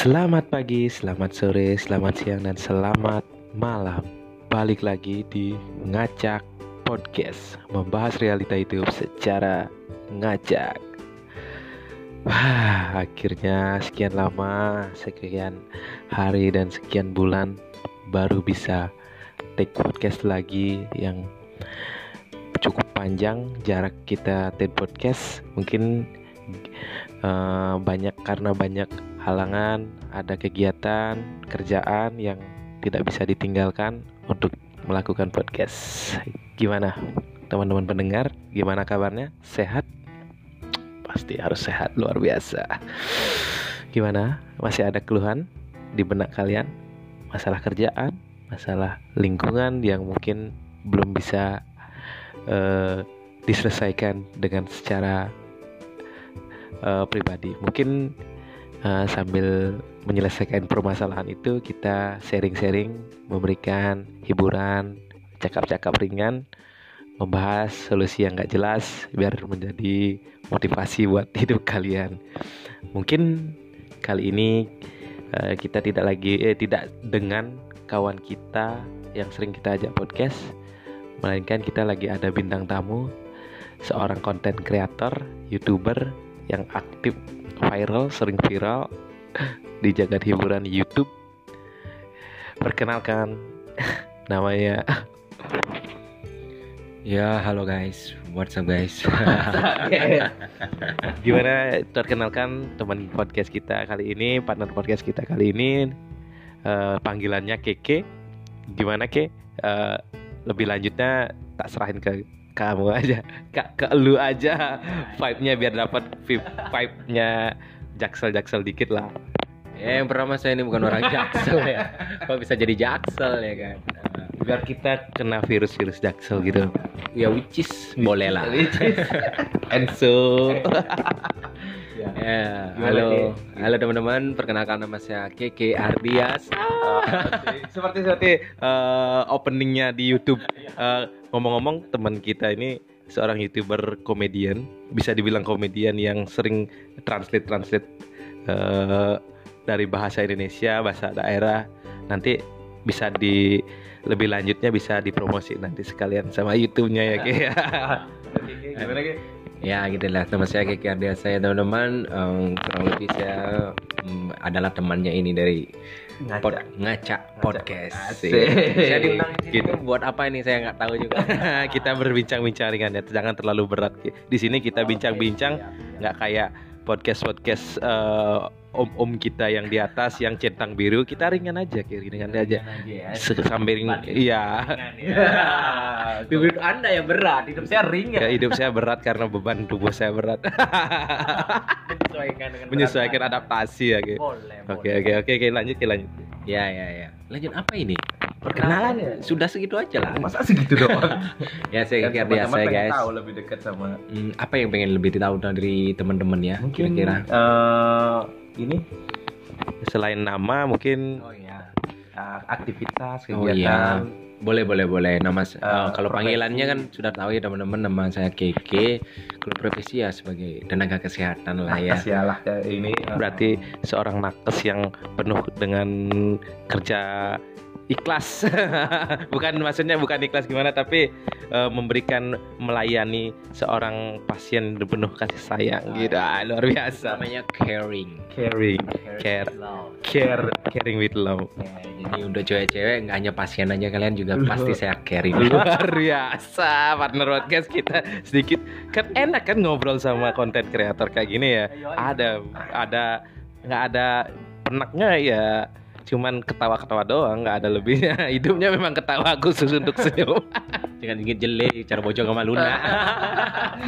Selamat pagi, selamat sore, selamat siang, dan selamat malam. Balik lagi di Ngacak Podcast Membahas realita hidup secara ngacak. Wah, akhirnya sekian lama, sekian hari dan sekian bulan Baru bisa take podcast lagi yang cukup panjang jarak kita take podcast. Mungkin uh, banyak karena banyak halangan, ada kegiatan, kerjaan yang tidak bisa ditinggalkan untuk melakukan podcast. Gimana teman-teman pendengar? Gimana kabarnya? Sehat? Pasti harus sehat luar biasa. Gimana? Masih ada keluhan di benak kalian? Masalah kerjaan, masalah lingkungan yang mungkin belum bisa uh, diselesaikan dengan secara uh, pribadi. Mungkin uh, sambil menyelesaikan permasalahan itu kita sharing-sharing, memberikan hiburan, cakap-cakap ringan, membahas solusi yang gak jelas biar menjadi motivasi buat hidup kalian. Mungkin kali ini uh, kita tidak lagi eh, tidak dengan kawan kita yang sering kita ajak podcast, melainkan kita lagi ada bintang tamu, seorang konten kreator, youtuber yang aktif viral, sering viral di jagat hiburan YouTube. Perkenalkan namanya Ya, halo guys. What's up guys? Gimana terkenalkan teman podcast kita kali ini, partner podcast kita kali ini uh, panggilannya Keke. Gimana Ke? Uh, lebih lanjutnya tak serahin ke kamu aja. Ke, ke lu aja vibe-nya biar dapat vibe-nya jaksel-jaksel dikit lah. Ya yang pertama saya ini bukan orang jaksel ya. Kok bisa jadi jaksel ya kan? Biar kita kena virus-virus jaksel gitu. Ya which is boleh lah. which is and so. Ya, ya halo halo teman-teman. Perkenalkan nama saya Keke Ardias. Oh, seperti seperti uh, openingnya di YouTube uh, ngomong-ngomong teman kita ini seorang youtuber komedian bisa dibilang komedian yang sering translate translate uh, dari bahasa Indonesia bahasa daerah. Nanti bisa di lebih lanjutnya bisa dipromosi nanti sekalian sama YouTube-nya ya kayak gimana ya gitu lah. Teman saya kayak dia saya teman-teman um, kurang lebih saya um, adalah temannya ini dari ngaca, pod, ngaca podcast. saya diundang gitu. buat apa ini? Saya nggak tahu juga. Kita berbincang-bincang ringan ya. Jangan terlalu berat. Di sini kita bincang-bincang. nggak kayak podcast podcast uh, om-om kita yang di atas yang centang biru kita ringan aja kayak ringan aja, ya. sambil iya. hidup anda yang berat hidup saya ringan. Ya, hidup saya berat karena beban tubuh saya berat. Menyesuaikan menyesuaikan adaptasi ya oke oke oke oke lanjut ya lanjut. Ya ya ya. Lanjut apa ini? Perkenalan ya? Sudah segitu aja lah. Masa segitu doang? Ya saya kira biasa ya guys. tahu lebih dekat sama hmm, apa yang pengen lebih tahu dari teman-teman ya mungkin kira-kira? uh, ini. Selain nama mungkin oh ya aktivitas kegiatan oh, iya. Boleh boleh boleh. Nama uh, uh, kalau panggilannya kan sudah tahu ya teman-teman nama saya Keke kalau profesi ya sebagai tenaga kesehatan lah ya. Lah ini berarti seorang nakes yang penuh dengan kerja ikhlas. Bukan maksudnya bukan ikhlas gimana tapi uh, memberikan melayani seorang pasien penuh kasih sayang ah, gitu. Ah, luar biasa. Namanya caring. Caring. Care. care caring with love. Ya, jadi untuk cewek-cewek nggak hanya pasien aja kalian juga Luh. pasti saya caring luar biasa partner podcast kita sedikit. Kan enak kan ngobrol sama konten kreator kayak gini ya. Ada ada nggak ada penaknya ya. Cuman ketawa-ketawa doang nggak ada lebihnya. Hidupnya memang ketawa khusus untuk senyum. Jangan ingin jelek cara bojong sama Luna.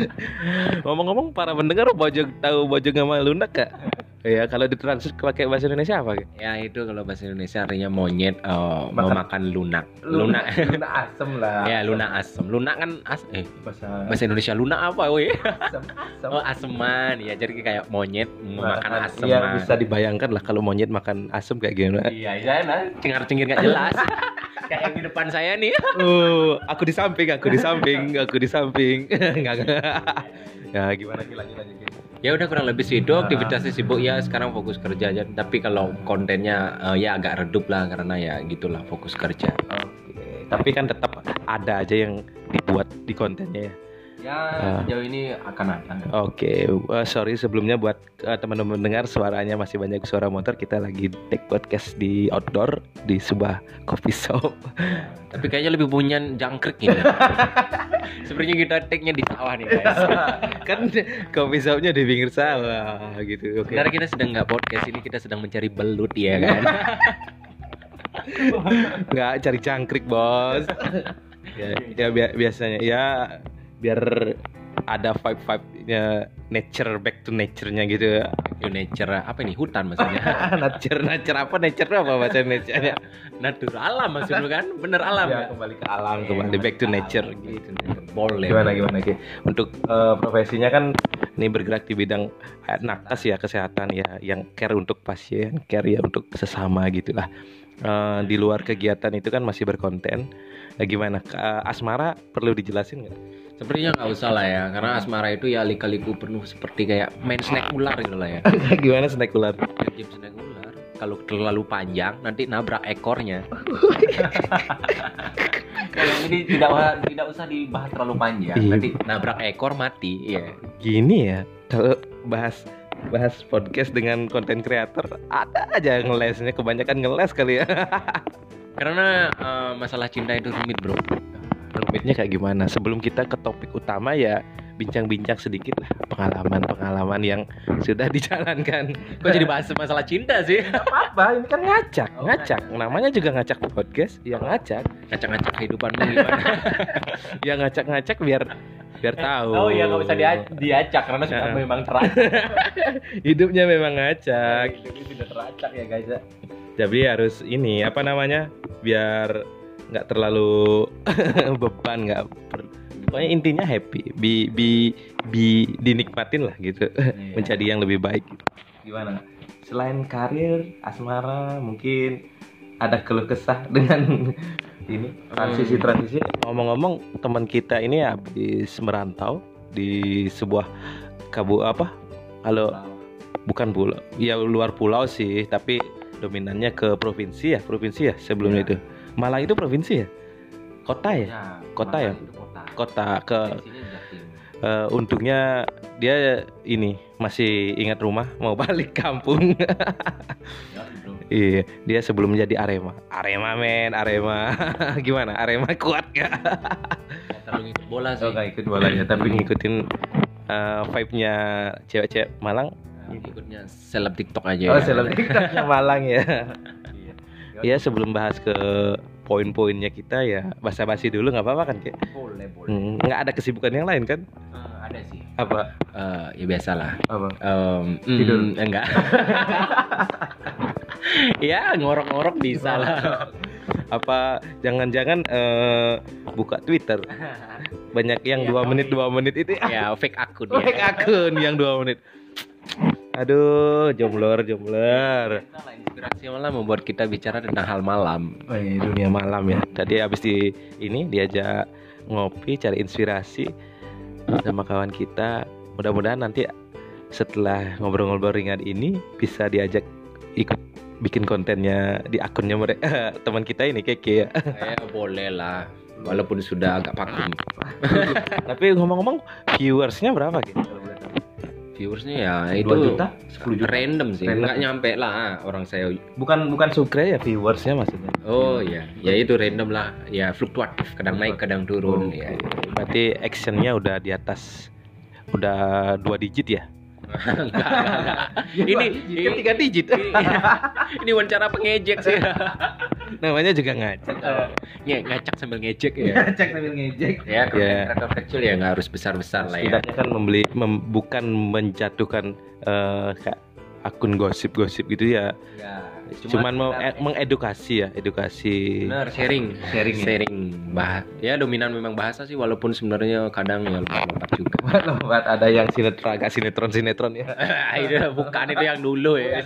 Ngomong-ngomong para pendengar bojong tahu bojong sama Luna kak Ya kalau ditranslate pakai bahasa Indonesia apa? Ya itu kalau bahasa Indonesia artinya monyet uh, memakan lunak. Lunak. Luna asem lah. ya lunak asem. Lunak kan as eh bahasa, bahasa Indonesia lunak apa woi? Asem. asem. Oh aseman ya jadi kayak monyet memakan nah, asem. Iya bisa dibayangkan lah kalau monyet makan asem kayak gimana. Iya iya nah cengar cengir gak jelas. kayak yang di depan saya nih. uh, aku di samping, aku di samping, aku di samping. Enggak. ya gimana sih lanjut lanjut. Ya udah kurang lebih sih itu aktivitasnya sibuk ya sekarang fokus kerja aja tapi kalau kontennya uh, ya agak redup lah karena ya gitulah fokus kerja Oke. Tapi kan tetap ada aja yang dibuat di kontennya ya. Ya Ah. sejauh ini akan ada Oke, eh, sorry sebelumnya buat eh, teman-teman dengar suaranya masih banyak suara motor. Kita lagi take podcast di outdoor di sebuah coffee shop. tapi kayaknya lebih punya jangkrik ini sepertinya kita take-nya di sawah nih guys kan coffee shopnya di pinggir sawah gitu. Oke. Sebenarnya kita sedang nggak podcast ini kita sedang mencari belut ya kan Nggak cari jangkrik bos. ya, ya bi- biasanya ya biar ada vibe vibe nya nature back to nature-nya gitu. Yo, nature apa ini hutan maksudnya nature nature apa nature apa bahasa nature-nya? natur alam maksud lu kan bener alam Ya, kembali ke alam, kembali back to nature gitu. boleh Gimana gimana Ki? Untuk eh, profesinya kan ini bergerak di bidang eh, nakes ya kesehatan ya, yang care untuk pasien, care ya untuk sesama gitulah. Eh, di luar kegiatan itu kan masih berkonten. Ya, gimana? Eh, asmara perlu dijelasin nggak? Sepertinya nggak usah lah ya karena asmara itu ya lika-liku penuh seperti kayak main snack ular gitu lah ya gimana snack ular? game snack ular kalau terlalu panjang nanti nabrak ekornya kalau ini tidak tidak usah dibahas terlalu panjang Iya. nanti nabrak ekor mati ya Gini ya, kalau bahas bahas podcast dengan konten kreator ada aja ngelesnya kebanyakan ngeles kali ya. karena eh, masalah cinta itu rumit bro Rumitnya kayak gimana? Sebelum kita ke topik utama ya bincang-bincang sedikit lah pengalaman-pengalaman yang sudah dijalankan. kok jadi bahas masalah cinta sih apa? Ini kan ngacak, Oh, ngacak. Namanya juga ngacak podcast, ya ngacak. ngacak-ngacak kehidupanmu gimana Ya ngacak-ngacak biar biar tahu. oh iya nggak bisa dia- diacak karena sudah Nah. memang teracak Hidupnya memang ngacak. ini sudah teracak ya guys ya Jadi harus ini apa namanya? Biar nggak terlalu beban nggak pokoknya intinya happy. Bi bi bi dinikmatin lah gitu. Menjadi yang lebih baik gimana? Selain karir asmara mungkin ada keluh kesah dengan ini transisi transisi? Ngomong-ngomong teman kita ini habis merantau di sebuah kabu apa? Kalau bukan pulau. Ya luar pulau sih tapi dominannya ke provinsi ya provinsi ya sebelumnya Ya. itu Malang itu provinsi ya? Kota ya? Kota ya? kota. Kota ke eh, untungnya dia ini masih ingat rumah mau balik kampung. Ya, iya dia sebelum menjadi Arema. Arema men Arema. Gimana? Arema kuat gak Nggak terlalu ngikut bola sih. Oh, nggak ikut bolanya tapi ngikutin eh, vibe-nya cewek-cewek Malang. Nah, ngikutnya seleb TikTok aja. Oh ya. seleb TikToknya Malang ya ya sebelum bahas ke poin-poinnya kita ya basa-basi dulu nggak apa-apa kan kayak boleh boleh. Hmm, nggak ada kesibukan yang lain kan? Eh, ada sih. Apa? Eh, ya biasalah. Apa? Em, Tidur. mm, enggak. Ya ngorok-ngorok bisa lah. Apa jangan-jangan eh, buka Twitter? Banyak yang Iya, dua kali. menit dua menit itu ya fake akun ya. Fake akun yang dua menit aduh jomblor jomblor inspirasi malah membuat kita bicara tentang hal malam? Oh, iya, dunia malam ya. Tadi habis di ini diajak ngopi cari inspirasi sama kawan kita. Mudah-mudahan nanti setelah ngobrol-ngobrol ringan ini bisa diajak ikut bikin kontennya di akunnya mereka teman kita ini keke ya. Ya boleh lah. Walaupun sudah agak vakum tapi ngomong-ngomong viewersnya berapa gitu viewersnya ya itu 2 juta? 10 juta? random sih Random. nggak nyampe lah orang saya. Bukan bukan subscribe ya viewersnya maksudnya? Oh ya ya itu random lah. Ya fluktuatif. Kadang naik kadang turun ya. Berarti actionnya udah di atas udah dua digit ya enggak, enggak, enggak. ini ini kan tiga digit. Ini wawancara pengejek sih. Namanya juga ngajak. Ya ngacak sambil ngejek ya. Ngajak sambil ngejek. Ya Ya. kreator kecil ya nggak harus besar besar lah ya. Setidaknya kan membeli mem- bukan menjatuhkan eh, kayak akun gosip-gosip gitu ya. Ya, cuman mau kita- eh, mengedukasi ya edukasi. Benar sharing Sharing ya. sharing. Bah ya dominan memang bahasa sih walaupun sebenarnya kadang ya lompat juga. Buat ada yang sinetron agak sinetron sinetron ya. Itu bukan itu yang dulu ya.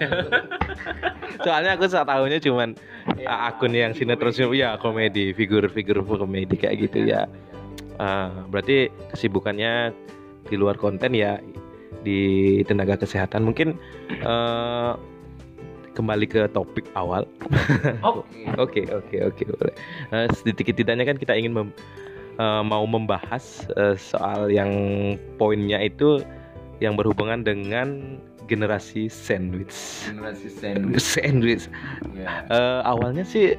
Soalnya aku saat tahunya cuman uh, akun yang sinetron ya komedi figur-figur komedi kayak gitu ya. Ah, berarti kesibukannya di luar konten ya di tenaga kesehatan mungkin uh, kembali ke topik awal. Oke oke oke boleh. Uh, sedikit tidaknya kan kita ingin mem, uh, mau membahas uh, soal yang poinnya itu yang berhubungan dengan generasi sandwich. Generasi sandwich. sandwich. Yeah. Uh, awalnya sih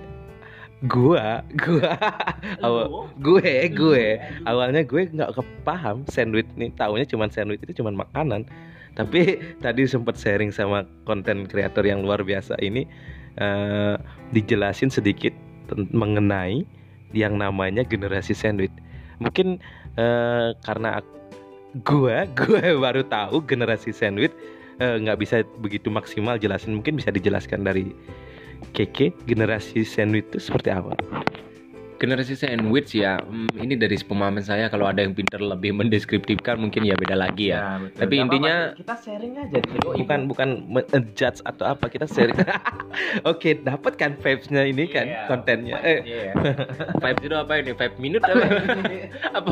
gua gua. Awal gue gue. Awalnya gue nggak kepaham sandwich nih. Tahunya cuma sandwich itu cuma makanan. Tapi tadi sempat sharing sama konten kreator yang luar biasa ini uh, dijelasin sedikit mengenai yang namanya generasi sandwich. Mungkin uh, karena gue gue baru tahu generasi sandwich eh, nggak uh, bisa begitu maksimal jelasin. Mungkin bisa dijelaskan dari Keke generasi sandwich itu seperti apa? generasi sandwich ya hmm, ini dari pemahaman saya kalau ada yang pinter lebih mendeskriptifkan mungkin ya beda lagi ya, ya betul. tapi Gak intinya apa, kita sharing aja gitu bukan bukan judge atau apa kita sharing oke okay, dapat kan vibesnya ini kan yeah, kontennya eh. yeah. vibes itu apa ini five minute apa apa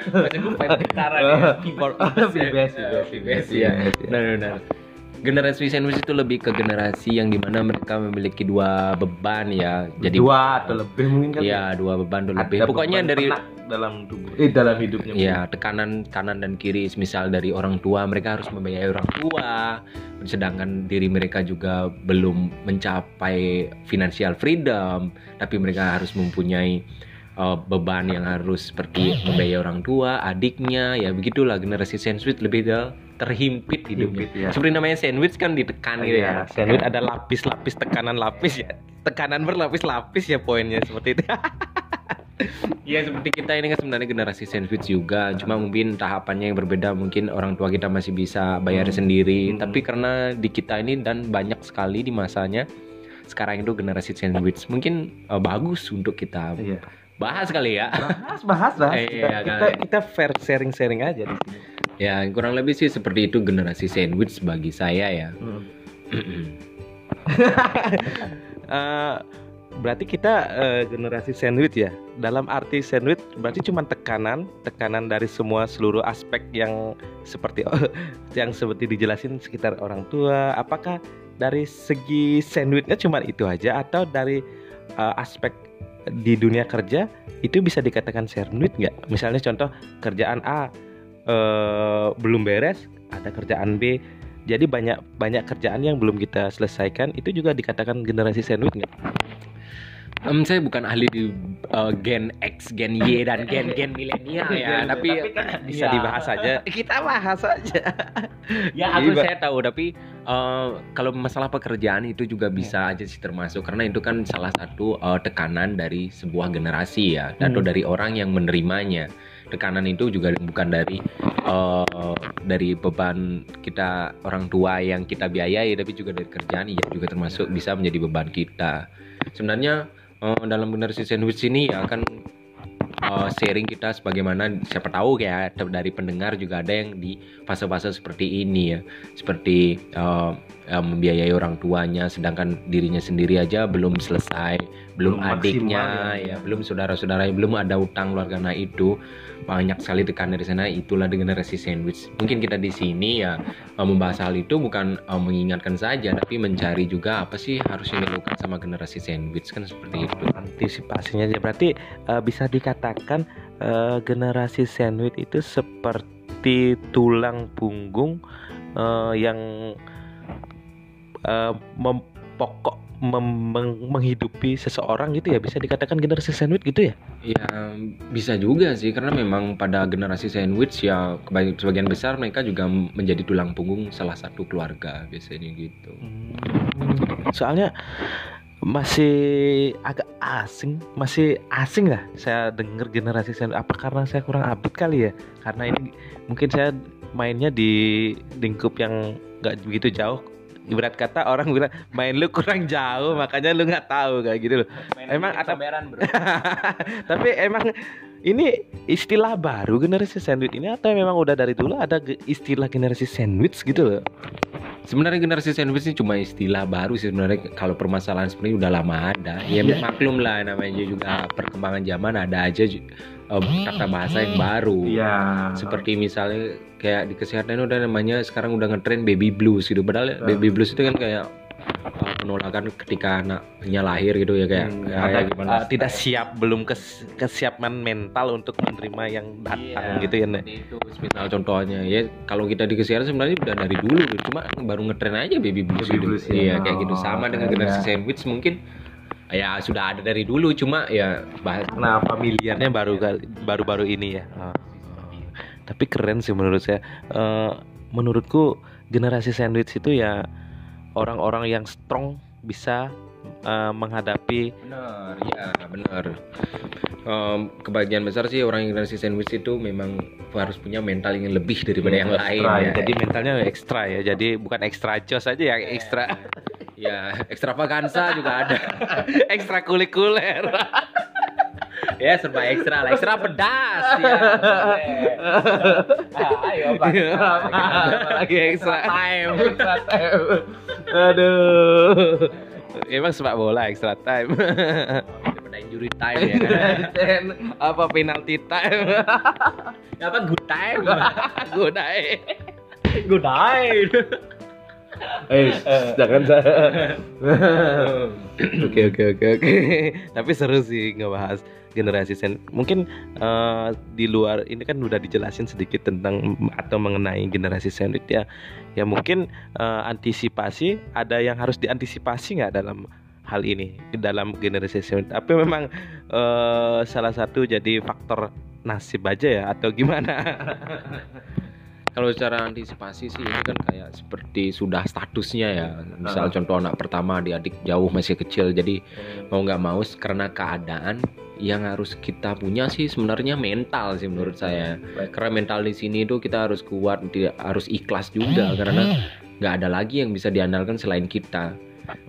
Macam gue five sekarang ya. Keyboard. VBS, VBS ya. Benar, benar generasi sandwich itu lebih ke generasi yang di mana mereka memiliki dua beban ya. Jadi dua atau lebih mungkin kan ya? dua beban atau lebih. pokoknya dari dalam tubuh eh dalam hidupnya ya tekanan kanan dan kiri misal dari orang tua mereka harus membiayai orang tua. Sedangkan diri mereka juga belum mencapai financial freedom tapi mereka harus mempunyai uh, beban yang harus seperti membiayai orang tua, adiknya, ya begitulah generasi sandwich lebih del terhimpit hidupnya. Himpit, ya. Seperti namanya sandwich kan ditekan gitu ya. Sandwich ada lapis-lapis tekanan lapis ya. Tekanan berlapis-lapis ya poinnya seperti itu. Iya seperti kita ini kan sebenarnya generasi sandwich juga, cuma mungkin tahapannya yang berbeda. Mungkin orang tua kita masih bisa bayar hmm. sendiri, hmm. tapi karena di kita ini dan banyak sekali di masanya sekarang itu generasi sandwich mungkin uh, bagus untuk kita iya bahas kali ya bahas bahas lah eh, iya, kita, kita kita fair sharing sharing aja di sini ya kurang lebih sih seperti itu generasi sandwich bagi saya ya hmm. uh, berarti kita uh, generasi sandwich ya dalam arti sandwich berarti cuma tekanan tekanan dari semua seluruh aspek yang seperti yang seperti dijelasin sekitar orang tua apakah dari segi sandwichnya cuma itu aja atau dari uh, aspek di dunia kerja itu bisa dikatakan sandwich nggak? Misalnya contoh kerjaan A e, belum beres, ada kerjaan B. Jadi banyak banyak kerjaan yang belum kita selesaikan itu juga dikatakan generasi sandwich nggak? Um, saya bukan ahli di uh, gen X, gen Y dan gen gen milenial ya, tapi, tapi kan bisa ya. dibahas saja. Kita bahas saja. ya aku saya tahu, tapi uh, kalau masalah pekerjaan itu juga bisa hmm. aja sih termasuk karena itu kan salah satu uh, tekanan dari sebuah generasi ya, hmm. atau dari orang yang menerimanya. Tekanan itu juga bukan dari uh, dari beban kita orang tua yang kita biayai, tapi juga dari kerjaan ya juga termasuk bisa menjadi beban kita. Sebenarnya uh, dalam generasi sandwich ini ya akan uh, sharing kita sebagaimana siapa tahu ya dari pendengar juga ada yang di fase-fase seperti ini ya seperti uh, membiayai orang tuanya sedangkan dirinya sendiri aja belum selesai belum, belum adiknya ya. ya belum saudara-saudara belum ada utang keluarga nah itu. Banyak sekali tekan dari sana itulah generasi sandwich. Mungkin kita di sini ya uh, membahas hal itu bukan uh, mengingatkan saja tapi mencari juga apa sih harus dilakukan sama generasi sandwich kan seperti itu. Antisipasinya aja. Berarti uh, bisa dikatakan uh, generasi sandwich itu seperti tulang punggung uh, yang uh, mempokok mem menghidupi seseorang gitu ya bisa dikatakan generasi sandwich gitu ya? Ya bisa juga sih karena memang pada generasi sandwich ya sebagian besar mereka juga menjadi tulang punggung salah satu keluarga biasanya gitu. Hmm. Soalnya masih agak asing, masih asing lah saya dengar generasi sandwich. Apa karena saya kurang update kali ya? Karena ini mungkin saya mainnya di lingkup yang nggak begitu jauh ibarat kata orang bilang main lu kurang jauh makanya lu nggak tahu kayak gitu loh. Main emang ada bro. Tapi emang ini istilah baru generasi sandwich ini atau memang udah dari dulu ada istilah generasi sandwich gitu loh? Sebenarnya generasi sandwich ini cuma istilah baru sih sebenarnya kalau permasalahan sebenarnya udah lama ada ya yeah. maklum lah namanya juga perkembangan zaman ada aja um, kata bahasa yang baru yeah. seperti misalnya kayak di kesehatan udah namanya sekarang udah ngetren baby blues gitu padahal uh. baby blues itu kan kayak penolakan ketika anaknya lahir gitu ya kayak, hmm, kayak gimana? uh, tidak siap belum kes, kesiapan mental untuk menerima yang datang iya, gitu ya nih itu misal contohnya ya kalau kita di kesehatan sebenarnya udah dari dulu gitu cuma baru ngetren aja baby blues baby gitu blues, ya. iya kayak gitu. Sama oh, dengan generasi sandwich mungkin ya sudah ada dari dulu cuma ya bahas nah familiarnya baru baru baru ini ya. Oh. tapi keren sih menurut saya. Uh, menurutku generasi sandwich itu ya orang-orang yang strong bisa uh, menghadapi benar ya benar. Um, kebagian besar sih orang yang generasi sandwich itu memang harus punya mental yang lebih daripada ya, yang lain ya. ya. jadi mentalnya ekstra ya. Jadi bukan ekstra jos aja ya ekstra ya ekstravaganza juga ada. Ekstra kulikuler. Ya serba ekstra lah. Ekstra pedas ya. Ah, ayo apa lagi ekstra time. Ekstra time aduh. Emang sepak bola ekstra time. Daripada injury time ya. Kan apa penalty time? Apa good time? Good time. Good time Eh, jangan saya. Oke oke oke oke. Tapi seru sih ngebahas generasi sen. Mungkin uh, di luar ini kan udah dijelasin sedikit tentang atau mengenai generasi sandwich ya. Ya mungkin uh, antisipasi ada yang harus diantisipasi nggak dalam hal ini dalam generasi sandwich. Tapi memang uh, salah satu jadi faktor nasib aja ya atau gimana? kalau secara antisipasi sih ini kan kayak seperti sudah statusnya ya. Misal uh. contoh anak pertama di adik jauh masih kecil. Jadi hmm. mau nggak mau karena keadaan yang harus kita punya sih sebenarnya mental sih menurut saya. Karena mental di sini itu kita harus kuat harus ikhlas juga. Karena nggak ada lagi yang bisa diandalkan selain kita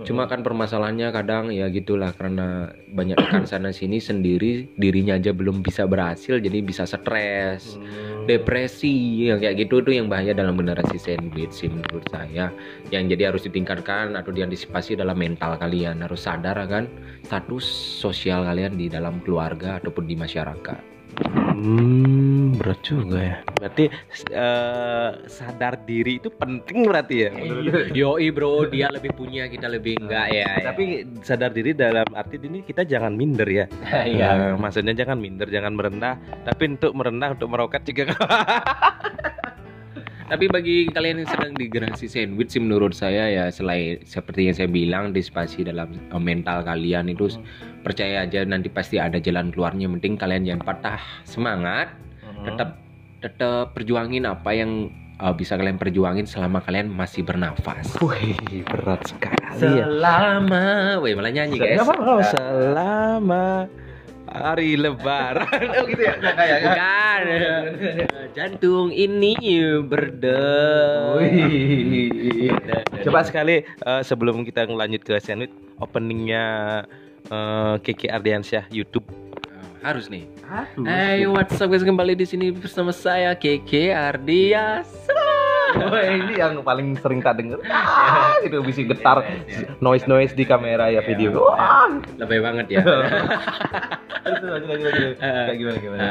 Cuma kan permasalahannya kadang ya gitulah karena banyak kan sana sini sendiri dirinya aja belum bisa berhasil jadi bisa stres. Hmm. Depresi yang kayak gitu tuh yang bahaya dalam generasi sandwich sih menurut saya. Yang jadi harus ditingkatkan atau diantisipasi dalam mental kalian. Harus sadar kan status sosial kalian di dalam keluarga ataupun di masyarakat Hmm, berat juga ya. Berarti uh, sadar diri itu penting berarti ya. Yo, bro, dia lebih punya, kita lebih enggak ya. ya. Tapi sadar diri dalam arti ini kita jangan minder ya. Iya. uh, maksudnya jangan minder, jangan merendah. Tapi untuk merendah, untuk meroket juga. Tapi bagi kalian yang sedang di generasi sandwich sih menurut saya ya selain seperti yang saya bilang disipasi dalam uh, mental kalian itu hmm. Percaya aja nanti pasti ada jalan keluarnya. Penting kalian jangan patah semangat, hmm. tetap tetap perjuangin apa yang uh, bisa kalian perjuangin selama kalian masih bernafas. Wih, berat sekali ya. Selama, wih malah nyanyi guys. Selama hari lebaran oh gitu ya kayak bukan jantung ini berdebar coba sekali uh, sebelum kita lanjut ke sandwich openingnya uh, Kiki Ardiansyah YouTube harus nih harus hey what's up guys kembali di sini bersama saya Kiki Ardiansyah Wah, ini yang paling sering tak denger. Ah, gitu bisa getar noise noise di kamera ya video. Wah, lebih banget ya. Kayak gimana gimana?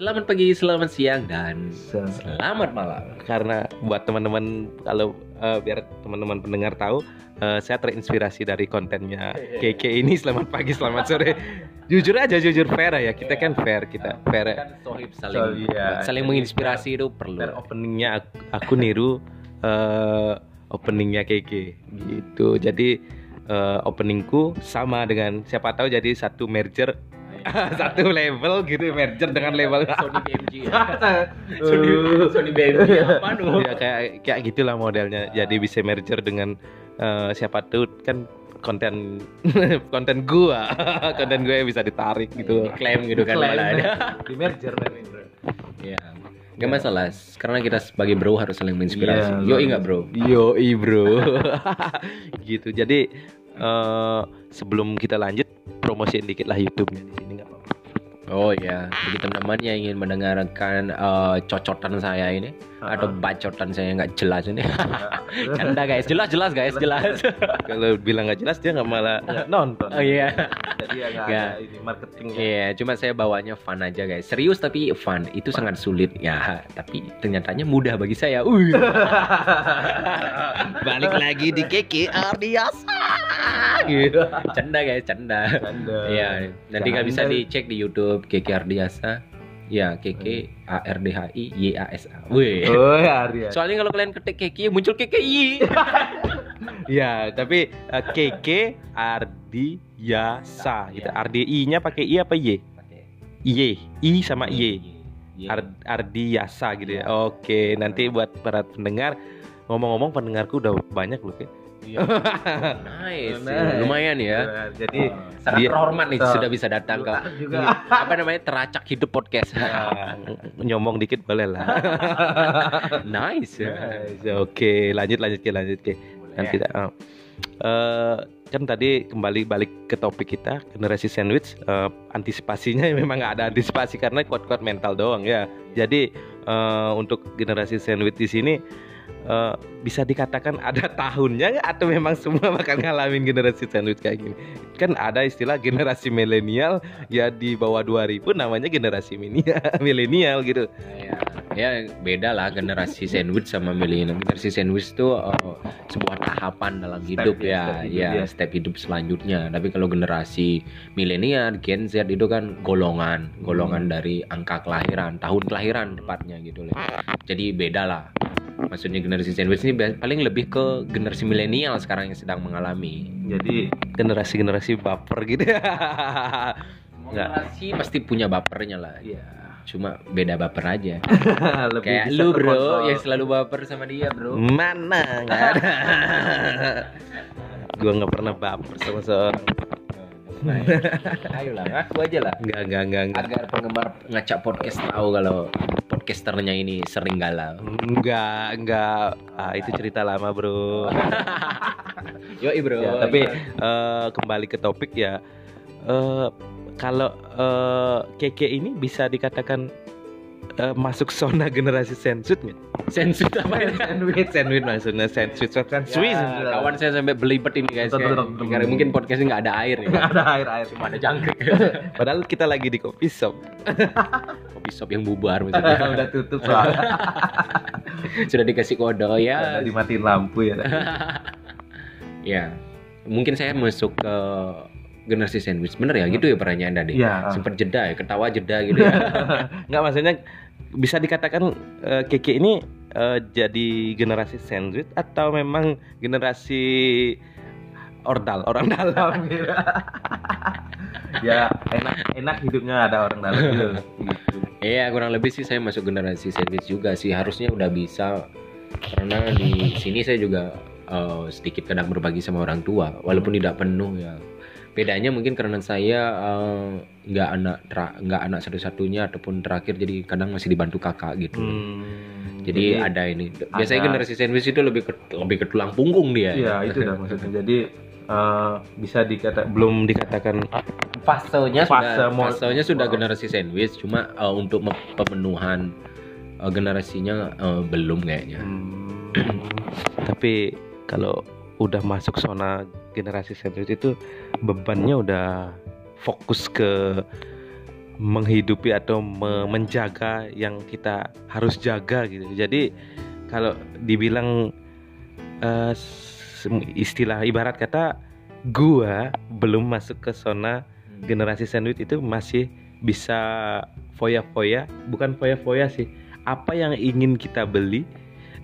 Selamat pagi, selamat siang dan selamat malam. Karena buat teman-teman kalau uh, biar teman-teman pendengar tahu, uh, saya terinspirasi dari kontennya Keke ini. Selamat pagi, selamat sore. jujur aja, jujur fair ya. Kita kan fair, kita fair. Kan sohib saling, so, yeah. saling menginspirasi itu perlu. Openingnya aku, aku niru uh, openingnya Keke gitu. Jadi uh, openingku sama dengan siapa tahu jadi satu merger satu level gitu merger dengan level Sony BMG ya. Sony, Sony BMG apa tuh? Ya kayak kayak gitulah modelnya. Jadi bisa merger dengan uh, siapa tuh kan konten konten gua konten gue bisa ditarik gitu klaim gitu kan malah di merger ya Gak masalah, karena kita sebagai bro harus saling menginspirasi. Yeah, Yo enggak bro? Yo i bro. gitu. Jadi uh, sebelum kita lanjut promosiin dikit lah YouTube-nya di sini nggak apa-apa. Oh ya, bagi teman-teman yang ingin mendengarkan uh, cocotan saya ini uh-huh. atau bacotan saya nggak jelas ini, canda guys, jelas jelas guys, jelas. Kalau bilang nggak jelas dia nggak malah nonton. Oh iya. Jadi ya ini marketing. Iya, yeah, cuma saya bawanya fun aja guys, serius tapi fun. Itu fun. sangat sulit ya, tapi ternyatanya mudah bagi saya. Uh. Balik lagi di Keke Ardiasa. Gitu. Canda guys, canda. Canda. Iya, nanti nggak bisa dicek di YouTube Keke Ardiasa ya Keke A R D H I Y A S A. Wih. Oh, Ardiasa. Soalnya kalau kalian ketik Keke muncul KKI. ya, tapi uh, Keke Ardiasa gitu. Ya. RDI-nya pakai I apa Y? Pakai Y. I sama Y. Ar Ardiasa gitu ya. Oke, nanti buat para pendengar ngomong-ngomong pendengarku udah banyak loh kayak Iya. nice. nice. Lumayan ya. Jadi oh, sangat dia, terhormat nih sudah bisa datang ke juga. apa namanya teracak hidup podcast. Ya, nyombong dikit boleh lah. nice. Ya. nice. Oke, lanjut lanjut ke lanjut ke. Nanti uh, uh, kan tadi kembali balik ke topik kita generasi sandwich uh, antisipasinya memang nggak ada antisipasi karena kuat-kuat mental doang ya. Jadi uh, untuk generasi sandwich di sini uh, bisa dikatakan ada tahunnya atau memang semua bakal ngalamin generasi sandwich kayak gini? Kan ada istilah generasi milenial ya di bawah 2000 namanya generasi milenial gitu. Ya, ya beda lah generasi sandwich sama milenial. Generasi sandwich itu uh, sebuah tahapan dalam step hidup ya, ya step hidup, ya, ya step hidup selanjutnya. Tapi kalau generasi milenial Gen Z itu kan golongan golongan hmm. dari angka kelahiran tahun kelahiran tepatnya gitu loh. Jadi beda lah maksudnya generasi sandwich ini paling lebih ke generasi milenial sekarang yang sedang mengalami. Jadi generasi-generasi baper gitu. Ya generasi pasti punya bapernya lah. Ya cuma beda baper aja. Kayak lu bro yang selalu baper sama dia bro. Mana? Nggak ada. Gua nggak pernah baper sama seorang. Ayo lah, ngaku aja lah. Enggak, enggak, enggak, enggak. Agar penggemar ngacak podcast tahu kalau podcasternya ini sering galau. Enggak, enggak. Ah, itu cerita lama, Bro. Yo, Bro. Ya, tapi uh, kembali ke topik ya. Uh, kalau uh, keke ini bisa dikatakan uh, masuk zona generasi sensut nggak? Sensut apa ya? sandwich, sandwich maksudnya kan Swiss. Ya, kawan saya sampai belibet ini guys. Karena mungkin podcastnya nggak ada air ya. Nggak ada air, air cuma ada jangkrik. Padahal kita lagi di kopi shop. kopi shop yang bubar misalnya. Udah tutup soalnya. Sudah dikasih kode ya. Sudah dimatiin lampu ya. ya, mungkin saya masuk ke generasi sandwich bener ya gitu ya pertanyaan tadi ya. sempat jeda ya ketawa jeda gitu ya nggak maksudnya bisa dikatakan uh, keke ini uh, jadi generasi sandwich atau memang generasi ordal orang dalam? Gitu ya enak enak hidupnya ada orang dalam. Gitu. Iya kurang lebih sih saya masuk generasi sandwich juga sih. Harusnya udah bisa. Karena di sini saya juga uh, sedikit kadang berbagi sama orang tua walaupun tidak penuh ya bedanya mungkin karena saya eh, nggak uh, anak nggak anak satu-satunya ataupun terakhir jadi kadang masih dibantu kakak gitu. Hmm, jadi, jadi ada ini. Biasanya ada, generasi sandwich itu lebih ke, lebih ke tulang punggung dia. Iya itu dah maksudnya. Jadi uh, bisa dikata belum dikatakan fasenya fase sudah fasenya sudah generasi sandwich cuma uh, untuk pemenuhan uh, generasinya uh, belum kayaknya. Hmm, tapi kalau udah masuk zona generasi sandwich itu bebannya udah fokus ke menghidupi atau me menjaga yang kita harus jaga gitu. Jadi kalau dibilang uh, istilah ibarat kata gua belum masuk ke zona generasi sandwich itu masih bisa foya-foya, bukan foya-foya sih. Apa yang ingin kita beli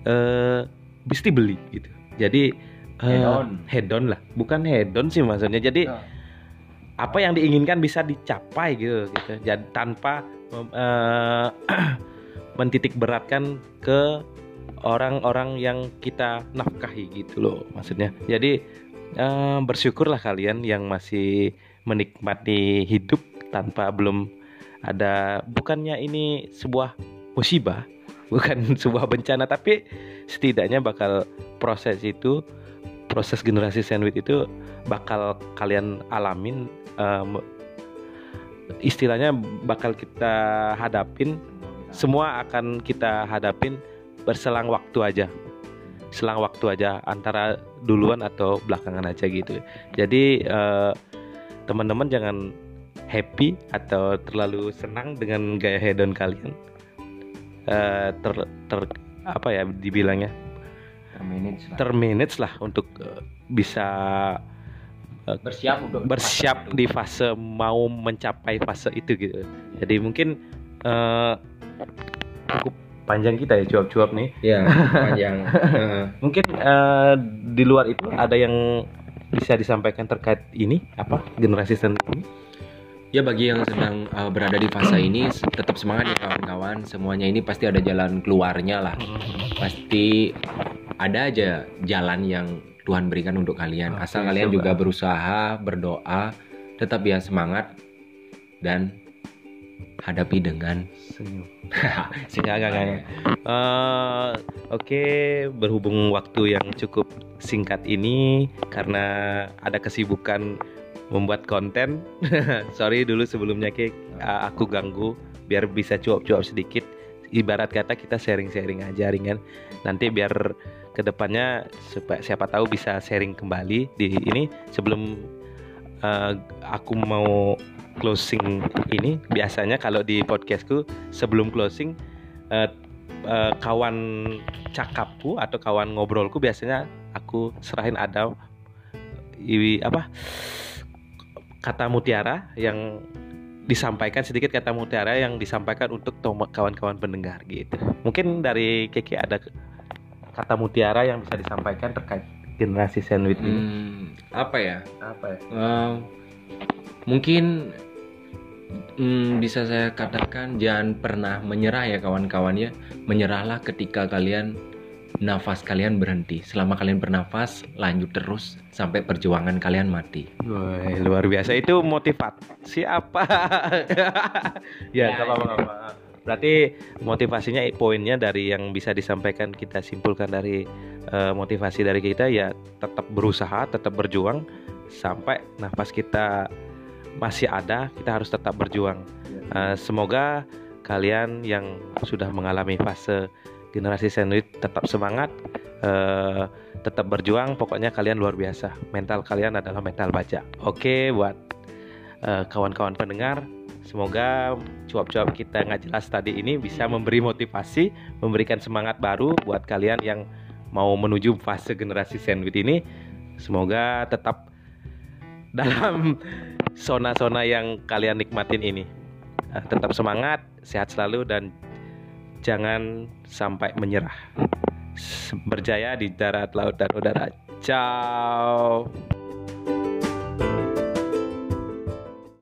uh, mesti beli gitu. Jadi hedon uh, hedon lah. Bukan hedon sih maksudnya. Jadi oh. apa yang diinginkan bisa dicapai gitu gitu. Jadi tanpa uh, mentitik beratkan ke orang-orang yang kita nafkahi gitu loh maksudnya. Jadi uh, bersyukurlah kalian yang masih menikmati hidup tanpa belum ada bukannya ini sebuah musibah bukan sebuah bencana tapi setidaknya bakal proses itu proses generasi sandwich itu bakal kalian alamin uh, istilahnya bakal kita hadapin semua akan kita hadapin berselang waktu aja. Selang waktu aja antara duluan atau belakangan aja gitu. Jadi uh, teman-teman jangan happy atau terlalu senang dengan gaya hedon kalian. Uh, ter, ter apa ya dibilangnya termanage lah, termanage lah untuk uh, bisa uh, bersiap untuk bersiap fase di fase mau mencapai fase itu gitu. Jadi mungkin uh, cukup panjang kita ya cuap-cuap nih. Ya panjang. Mungkin uh, di luar itu ada yang bisa disampaikan terkait ini? Apa? Generasi seni ini? Ya bagi yang sedang uh, berada di fase ini tetap semangat ya kawan-kawan. Semuanya ini pasti ada jalan keluarnya lah. Pasti ada aja jalan yang Tuhan berikan untuk kalian. Asal Oke, kalian juga berusaha, berdoa, tetap ya semangat dan hadapi dengan senyum. Enggak enggak. Uh, Oke, okay, berhubung waktu yang cukup singkat ini karena ada kesibukan membuat konten. Sorry dulu sebelumnya ke uh, aku ganggu biar bisa cuap-cuap sedikit. Ibarat kata kita sharing-sharing aja ringan. Nanti biar ke depannya supaya siapa tahu bisa sharing kembali di ini sebelum uh, aku mau closing ini biasanya kalau di podcastku sebelum closing uh, uh, kawan cakapku atau kawan ngobrolku biasanya aku serahin ada iwi apa kata mutiara yang disampaikan sedikit kata mutiara yang disampaikan untuk kawan-kawan pendengar gitu. Mungkin dari Kiki ada kata mutiara yang bisa disampaikan terkait generasi sandwich ini. Hmm, apa ya? Apa ya? Uh, mungkin hmm, bisa saya katakan jangan pernah menyerah ya kawan-kawan ya. Menyerahlah ketika kalian nafas kalian berhenti. Selama kalian bernafas, lanjut terus sampai perjuangan kalian mati. Woy, luar biasa itu motivat. Siapa? ya, ya, apa-apa. Berarti motivasinya poinnya dari yang bisa disampaikan kita simpulkan dari uh, motivasi dari kita ya tetap berusaha, tetap berjuang sampai nafas kita masih ada, kita harus tetap berjuang. Uh, semoga kalian yang sudah mengalami fase generasi sandwich tetap semangat uh, tetap berjuang pokoknya kalian luar biasa mental kalian adalah mental baja oke buat kawan kawan-kawan pendengar semoga cuap-cuap kita nggak jelas tadi ini bisa memberi motivasi memberikan semangat baru buat kalian yang mau menuju fase generasi sandwich ini semoga tetap dalam zona-zona yang kalian nikmatin ini uh, tetap semangat sehat selalu dan jangan sampai menyerah. Berjaya di darat, laut, dan udara. Ciao.